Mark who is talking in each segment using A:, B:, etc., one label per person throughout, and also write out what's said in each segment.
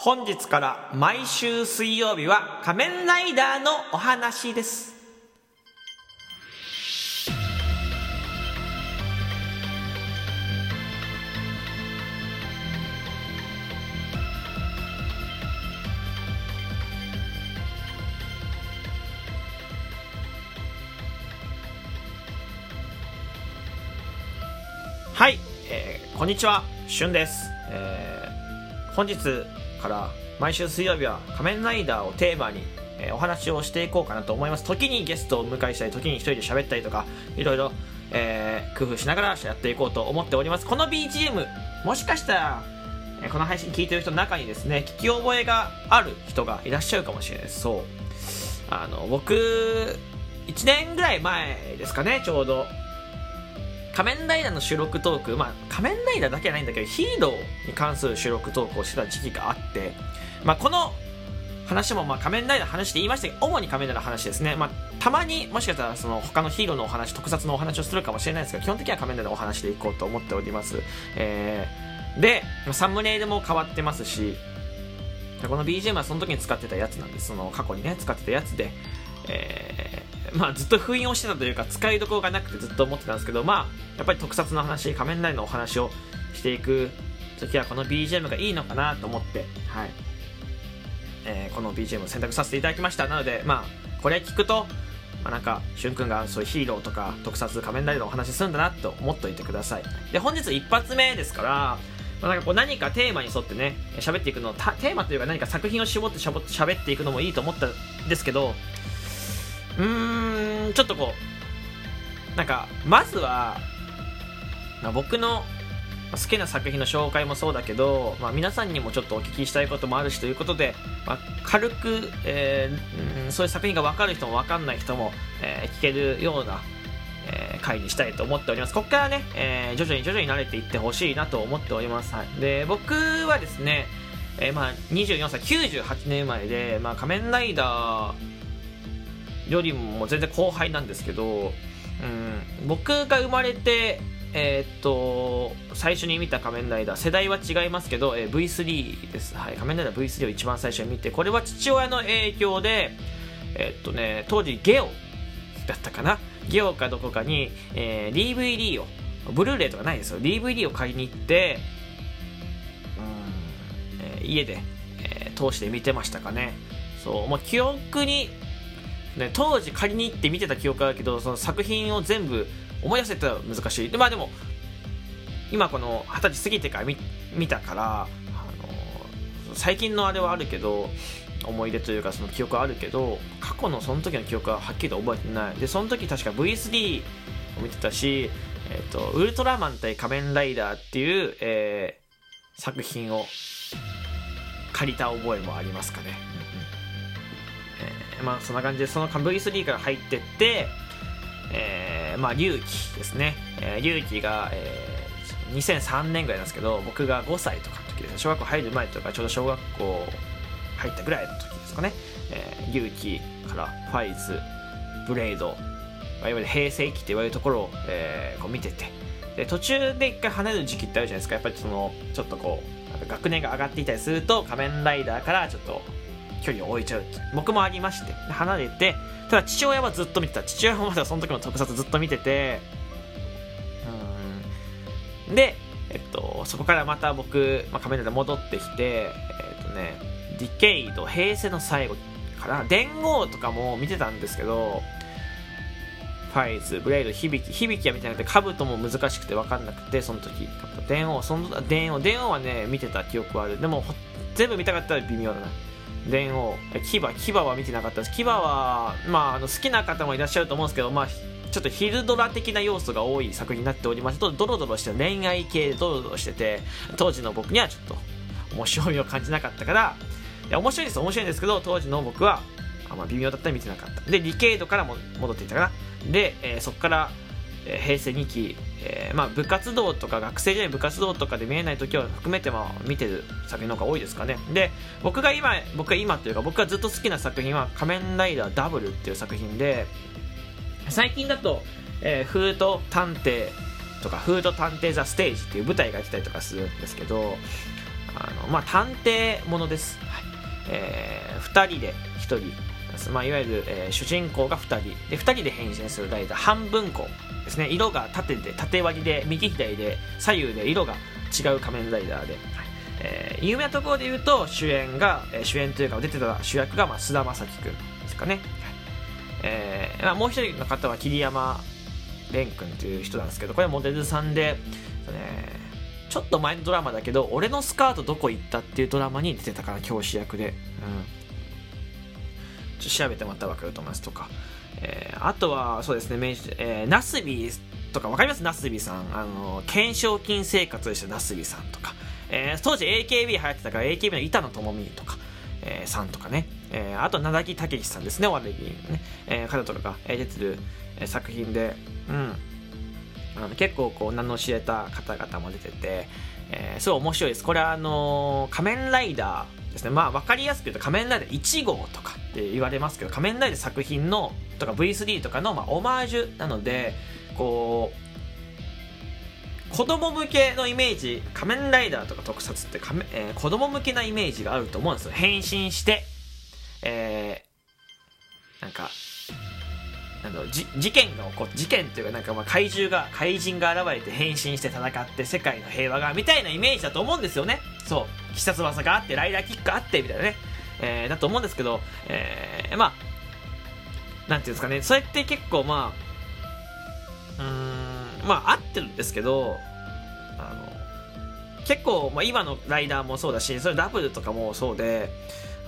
A: 本日から毎週水曜日は仮面ライダーのお話です。はい、えーこんにちはしゅんです、えー本日から毎週水曜日は仮面ライダーをテーマに、えお話をしていこうかなと思います。時にゲストをお迎えしたり時に一人で喋ったりとかいろいろ、えー工夫しながらやっていこうと思っております。この BGM もしかしたらえこの配信聞いてる人の中にですね聞き覚えがある人がいらっしゃるかもしれない。ですそう。あの僕1年ぐらい前ですかねちょうど。仮面ライダーの収録トーク、まあ、仮面ライダーだけじゃないんだけど、ヒーローに関する収録トークをしてた時期があって、まあ、この話も、まあ、仮面ライダーの話で言いましたけど、主に仮面ライダーの話ですね。まあ、たまにもしかしたら、その、他のヒーローのお話、特撮のお話をするかもしれないですが、基本的には仮面ライダーのお話でいこうと思っております。えー、で、サムネイルも変わってますし、この BGM はその時に使ってたやつなんです。その過去にね、使ってたやつで、えーまあずっと封印をしてたというか、使いどころがなくてずっと思ってたんですけど、まあ、やっぱり特撮の話、仮面ライダーのお話をしていく時はこの BGM がいいのかなと思って、はい。えーこの BGM を選択させていただきました。なので、まあ、これ聞くと、まあ、なんか、しゅんくんがそういうヒーローとか特撮仮面ライダーのお話するんだなと思っておいてください。で、本日一発目ですから、ま、なんかこう何かテーマに沿ってね、喋っていくの、テーマというか何か作品を絞ってしゃぼ喋っていくのもいいと思ったんですけど、うーん、ちょっとこう、なんか、まずは、まあ、僕の好きな作品の紹介もそうだけど、まあ、皆さんにもちょっとお聞きしたいこともあるしということで、まあ、軽く、えーそういう作品が分かる人も分かんない人も、えー聞けるような、えー回にしたいと思っております。ここからね、え徐々に徐々に慣れていってほしいなと思っております、はい、で僕はですね、えまあ、24歳98年生まれで、まあ、仮面ライダーよりも全然後輩なんですけど、うん、僕が生まれてえーっと最初に見た仮面ライダー世代は違いますけど、えー V3 です、はい、仮面ライダー V3 を一番最初に見てこれは父親の影響でえーっとね当時ゲオだったかな？ゲオかどこかに、えー DVD をブルーレイとかないですよ。DVD を買いに行ってうん、え家で、えー通して見てましたかね。そうもう記憶にね、当時借りに行って見てた記憶あるけどその作品を全部思い出せたら難しい。でまあでも今この二十歳過ぎてから見見たから、あの最近のあれはあるけど思い出というかその記憶はあるけど過去のその時の記憶ははっきりと覚えてない。でその時確か V3 を見てたし、えっとウルトラマン対仮面ライダーっていう、えー作品を借りた覚えもありますかね、まあそんな感じでその V3 から入ってって、えーまあ龍騎ですね、えー、龍騎が、えー2003年ぐらいなんですけど僕が5歳とかの時ですね。小学校入る前とかちょうど小学校入ったぐらいの時ですかね、えー、龍騎からファイズブレード、まあいわゆる平成期って言われるところを、えーこう見てて。で途中で一回離れる時期ってあるじゃないですか。やっぱりそのちょっとこう学年が上がっていたりすると仮面ライダーからちょっと距離を置いちゃう僕もありまして離れてただ父親はずっと見てた父親もまだその時も特撮ずっと見ててうんで、えっと、そこからまた僕、まあ、仮面ライダー戻ってきてえっとねディケイド平成の最後から伝言とかも見てたんですけどファイズ、ブレイド、響き、響きは見てなくて、カブトも難しくて分かんなくて、その時、電王、その、電王、電王はね、見てた記憶はある。でも、全部見たかったら微妙だな。電王、え牙、牙は見てなかったです。牙は、まあ、あの、好きな方もいらっしゃると思うんですけど、まあ、ちょっとヒルドラ的な要素が多い作品になっておりまして、ドロドロして恋愛系でドロドロしてて、当時の僕にはちょっと面白みを感じなかったから、いや、面白いです、面白いんですけど、当時の僕は、あまあ、微妙だったら見てなかった。で、リケイドからも戻っていったかな。で、えーそこから、えー平成2期、えーまあ、部活動とか学生時代部活動とかで見えない時を含めてまあ見てる作品の方が多いですかね。で僕が今僕が今というか僕がずっと好きな作品は「仮面ライダーダブル」っていう作品で最近だと「えーフード探偵」とか「フード探偵ザステージ」っていう舞台が来たりとかするんですけどあの、まあ、探偵ものです、はい。えー、2人で1人、まあ、いわゆる、えー、主人公が2人。で2人で変身するライダー半分子ですね。色が縦で縦割りで右左で左右で色が違う仮面ライダーで、はい。えー、有名なところで言うと主演が、えー、主演というか出てた主役が、まあ、菅田将暉君ですかね、はい。えーまあ、もう一人の方は桐山蓮君という人なんですけどこれはモデルさんで、ね、ちょっと前のドラマだけど「俺のスカートどこ行った?」っていうドラマに出てたから教師役で、うん、調べてもらったら分かると思いますとか、えー、あとはそうですね、えー、ナスビとか分かります？ナスビさん。あの懸賞金生活をしてナスビさんとか、えー、当時 AKB 流行ってたから AKB の板野友美とか、えー、さんとかね、えー、あと名木武さんですねお笑い芸人ね、えー、方とかが出てる、え作品で。うん。あの結構こう名の知れた方々も出てて、えー、すごい面白いです。これはあのー、仮面ライダーですね。まあ分かりやすく言うと仮面ライダー1号とかって言われますけど、仮面ライダー作品のとか V3 とかのまあオマージュなので、こう、子供向けのイメージ、仮面ライダーとか特撮って仮面、えー、子供向けなイメージがあると思うんですよ。変身して、えー、なんか、あのじ事件が起こ事件っていうかなんかまあ怪獣が怪人が現れて変身して戦って世界の平和がみたいなイメージだと思うんですよね。そう。必殺技があってライダーキックあってみたいなね、えー、だと思うんですけど、えー、まあなんていうんですかね。それって結構まあうーんまあ合ってるんですけどあの結構、まあ、今のライダーもそうだしそれダブルとかもそうで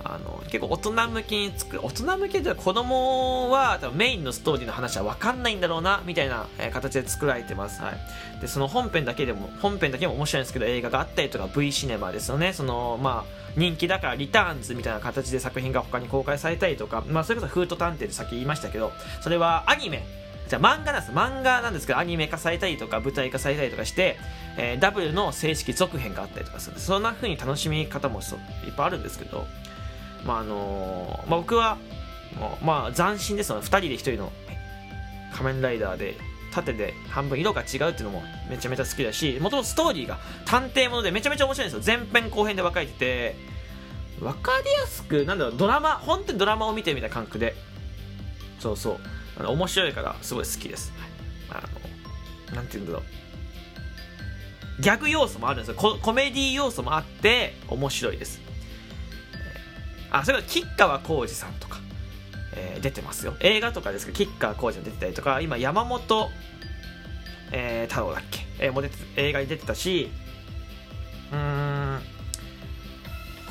A: あの結構大人向けに作る大人向けでは子供は多分メインのストーリーの話は分かんないんだろうなみたいな、え形で作られてます、はい、でその本編だけでも本編だけも面白いんですけど映画があったりとか V シネマですよね。そのまあ人気だからリターンズみたいな形で作品が他に公開されたりとか、まあ、それこそフート探偵でさっき言いましたけどそれはアニメ。じゃあ漫画なんです。漫画なんですけどアニメ化されたりとか舞台化されたりとかして、えー、ダブルの正式続編があったりとかするそんな風に楽しみ方もいっぱいあるんですけど。まああのまあ、僕は、まあ、斬新ですので2人で1人の仮面ライダーで縦で半分色が違うっていうのもめちゃめちゃ好きだしもともとストーリーが探偵ものでめちゃめちゃ面白いんですよ。前編後編で分かれてて分かりやすくなんだろうドラマ本当にドラマを見てみたいな感覚で。そうそう。あの面白いからすごい好きです、あのなんて言うんだろう。ギャグ要素もあるんですよ。ココメディ要素もあって面白いです。あ、それから吉川浩司さんとか、えー、出てますよ。映画とかですけど、吉川浩司が出てたりとか、今、山本、えー、太郎だっけ、えー、も出て映画に出てたし、うーん、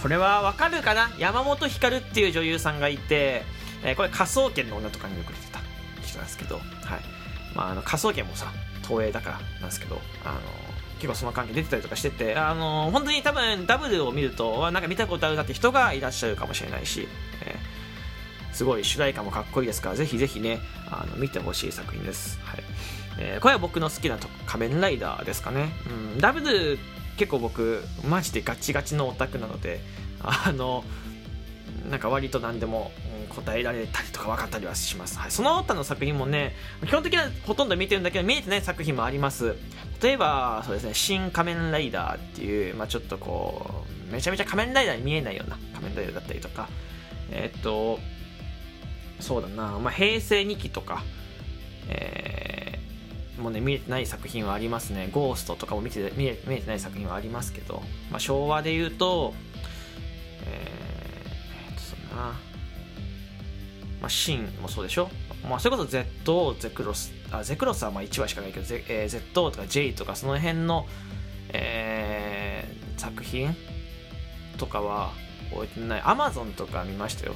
A: これはわかるかな？山本光っていう女優さんがいて、えー、これ、科捜研の女とかによく出てた人なんですけど、はい。まあ、あの、科捜研もさ、東映だからなんですけど、あの結構その関係出てたりとかしてて、あの本当に多分ダブルを見ると、なんか見たことあるなって人がいらっしゃるかもしれないし、えー、すごい主題歌もかっこいいですから、ぜひぜひね、あの見てほしい作品です。はいえー、これは僕の好きな仮面ライダーですかね。うん、ダブル結構僕、マジでガチガチのオタクなので、あの、なんか割と何でも答えられたりとか分かったりはします、はい、その他の作品もね基本的にはほとんど見てるんだけど見えてない作品もあります。例えばそうですね「新仮面ライダー」っていう、まあ、ちょっとこうめちゃめちゃ仮面ライダーに見えないような仮面ライダーだったりとか。えー、っとそうだな、まあ、平成2期とかえー、もうね見えてない作品はありますね。ゴーストとかも見て見え見えてない作品はありますけど、まあ、昭和で言うとえー、えー、っとなまあ、シンもそうでしょ、まあ、それこそ ZO、ゼクロス、あゼクロスはまあ1話しかないけど、Z, えー、Z とか J とかその辺の、えー、作品とかは置いてない。Amazon とか見ましたよ。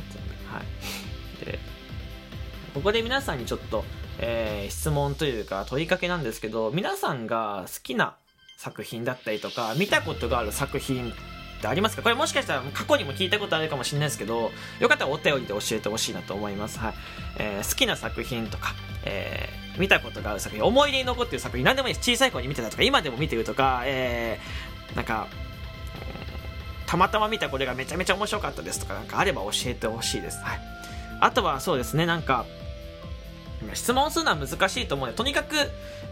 A: はい。で、ここで皆さんにちょっと、えー、質問というか問いかけなんですけど、皆さんが好きな作品だったりとか、見たことがある作品ってありますか？これもしかしたら過去にも聞いたことあるかもしれないですけど、よかったらお便りで教えてほしいなと思います。はい。えー、好きな作品とか、えー、見たことがある作品、思い出に残ってる作品、何でもいいです。小さい頃に見てたとか、今でも見てるとか、えー、なんか、たまたま見たこれがめちゃめちゃ面白かったですとか、なんかあれば教えてほしいです。はい。あとはそうですね、なんか、質問するのは難しいと思うのでとにかく、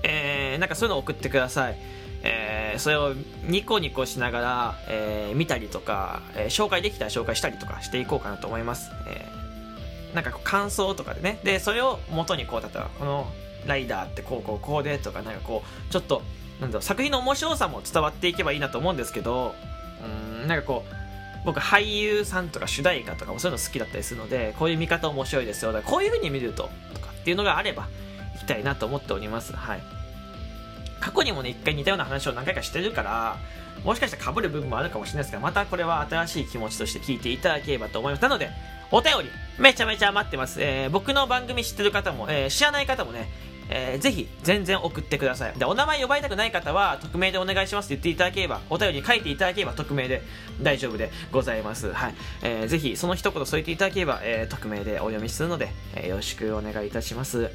A: えー、なんかそういうのを送ってくださいえー、それをニコニコしながら、えー、見たりとか、えー、紹介できたら紹介したりとかしていこうかなと思います。えー、なんか感想とかでね。で、それを元にこう、例えばこのライダーってこうこうこうでとか、なんかこう、ちょっと、なんだろう、作品の面白さも伝わっていけばいいなと思うんですけど、うん、なんかこう、僕俳優さんとか主題歌とかもそういうの好きだったりするので、こういう見方面白いですよ。だからこういう風に見ると、とかっていうのがあれば、行きたいなと思っております。はい。過去にもね、一回似たような話を何回かしてるから、もしかしたら被る部分もあるかもしれないですが、またこれは新しい気持ちとして聞いていただければと思います。なので、お便り、めちゃめちゃ待ってます。えー、僕の番組知ってる方も、えー、知らない方もね、えー、ぜひ、全然送ってください。で、お名前呼ばれたくない方は、匿名でお願いしますって言っていただければ、お便り書いていただければ、匿名で大丈夫でございます。はい。えー、ぜひ、その一言添えていただければ、えー、匿名でお読みするので、えー、よろしくお願いいたします。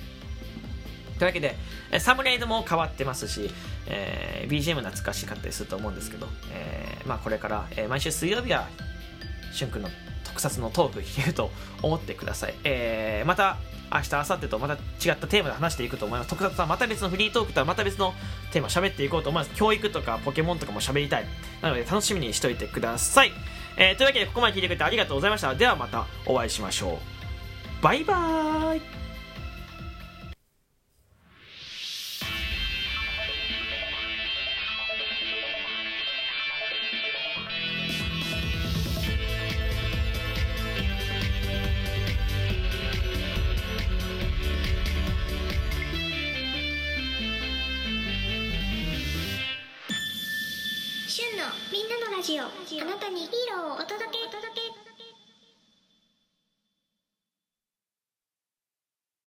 A: というわけで、サムネイルも変わってますし、えー、BGM 懐かしかったりすると思うんですけど、えー、まあ、これから、えー、毎週水曜日は、しゅんくんの特撮のトーク聞けると思ってください。えー、また、明日、明後日とまた違ったテーマで話していくと思います。特撮はまた別のフリートークとはまた別のテーマ喋っていこうと思います。教育とかポケモンとかも喋りたい。なので楽しみにしておいてください。えー、というわけでここまで聞いてくれてありがとうございました。ではまたお会いしましょう。バイバーイ
B: ジオ。あなたにヒーローをお届け